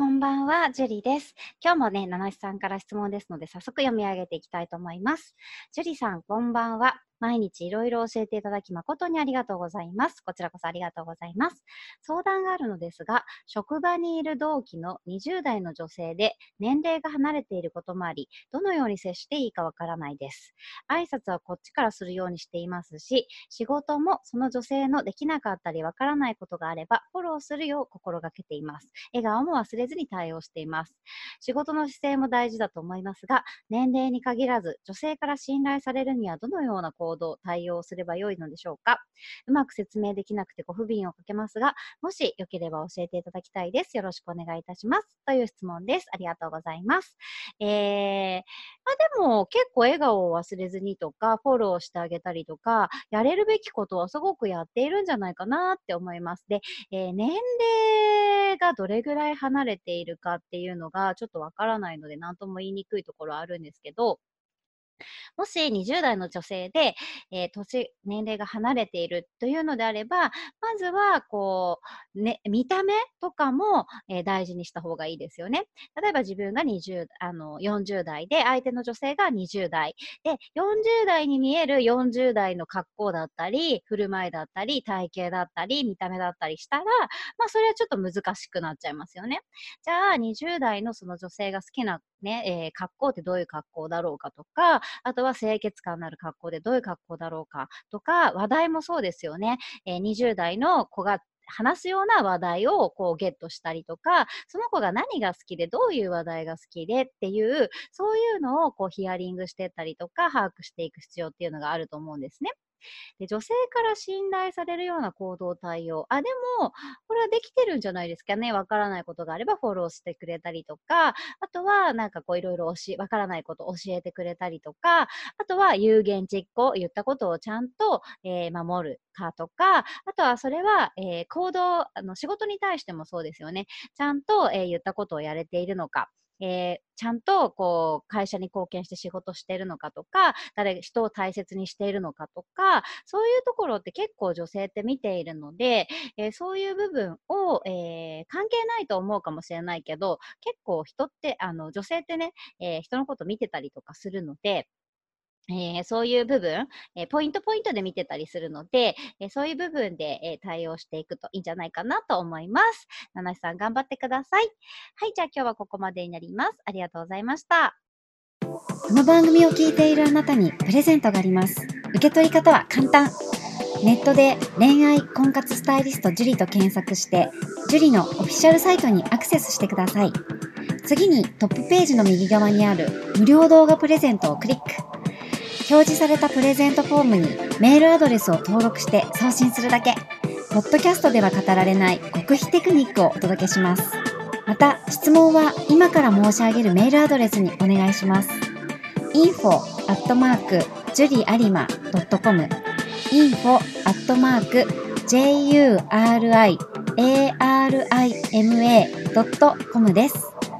こんばんは、ジュリです。今日もね、七七さんから質問ですので、早速読み上げていきたいと思います。ジュリさん、こんばんは。毎日いろいろ教えていただき誠にありがとうございます。こちらこそありがとうございます。相談があるのですが、職場にいる同期の20代の女性で年齢が離れていることもあり、どのように接していいかわからないです。挨拶はこっちからするようにしていますし、仕事もその女性のできなかったりわからないことがあれば、フォローするよう心がけています。笑顔も忘れずに対応しています。仕事の姿勢も大事だと思いますが、年齢に限らず、女性から信頼されるにはどのような行行動、対応すればよいのでしょうか？うまく説明できなくてご不便をかけますが、もしよければ教えていただきたいです。よろしくお願いいたします。という質問です。ありがとうございます。えー、まあ、でも結構笑顔を忘れずにとか、フォローしてあげたりとか、やれるべきことはすごくやっているんじゃないかなって思います。で、えー、年齢がどれぐらい離れているかっていうのがちょっとわからないので、何とも言いにくいところあるんですけど、もし20代の女性で、えー、年、年齢が離れているというのであれば、まずは、こう、ね、見た目とかも、えー、大事にした方がいいですよね。例えば自分が20、あの、40代で、相手の女性が20代。で、40代に見える40代の格好だったり、振る舞いだったり、体型だったり、見た目だったりしたら、まあ、それはちょっと難しくなっちゃいますよね。じゃあ、20代のその女性が好きなね、えー、格好ってどういう格好だろうかとか、あとは清潔感のある格好でどういう格好だろうかとか、話題もそうですよね。えー、20代の子が話すような話題をこうゲットしたりとか、その子が何が好きで、どういう話題が好きでっていう、そういうのをこうヒアリングしてったりとか、把握していく必要っていうのがあると思うんですね。で女性から信頼されるような行動対応。あ、でも、これはできてるんじゃないですかね。わからないことがあればフォローしてくれたりとか、あとはなんかこういろいろわからないことを教えてくれたりとか、あとは有言実行、言ったことをちゃんと、えー、守るかとか、あとはそれは、えー、行動、あの仕事に対してもそうですよね。ちゃんと、えー、言ったことをやれているのか。えー、ちゃんとこう会社に貢献して仕事しているのかとか、誰、人を大切にしているのかとか、そういうところって結構女性って見ているので、えー、そういう部分を、えー、関係ないと思うかもしれないけど、結構人って、あの、女性ってね、え人のこと見てたりとかするので、えー、そういう部分、えー、ポイントポイントで見てたりするので、えー、そういう部分で、え対応していくといいんじゃないかなと思います。七瀬さん頑張ってください。はい、じゃあ今日はここまでになります。ありがとうございました。この番組を聞いているあなたにプレゼントがあります。受け取り方は簡単。ネットで恋愛婚活スタイリスト樹里と検索して、樹里のオフィシャルサイトにアクセスしてください。次にトップページの右側にある無料動画プレゼントをクリック。表示されたプレゼントフォームにメールアドレスを登録して送信するだけ。ポッドキャストでは語られない極秘テクニックをお届けします。また、質問は今から申し上げるメールアドレスにお願いします。info アットマーク juriarima.com info アットマーク juriarima.com です。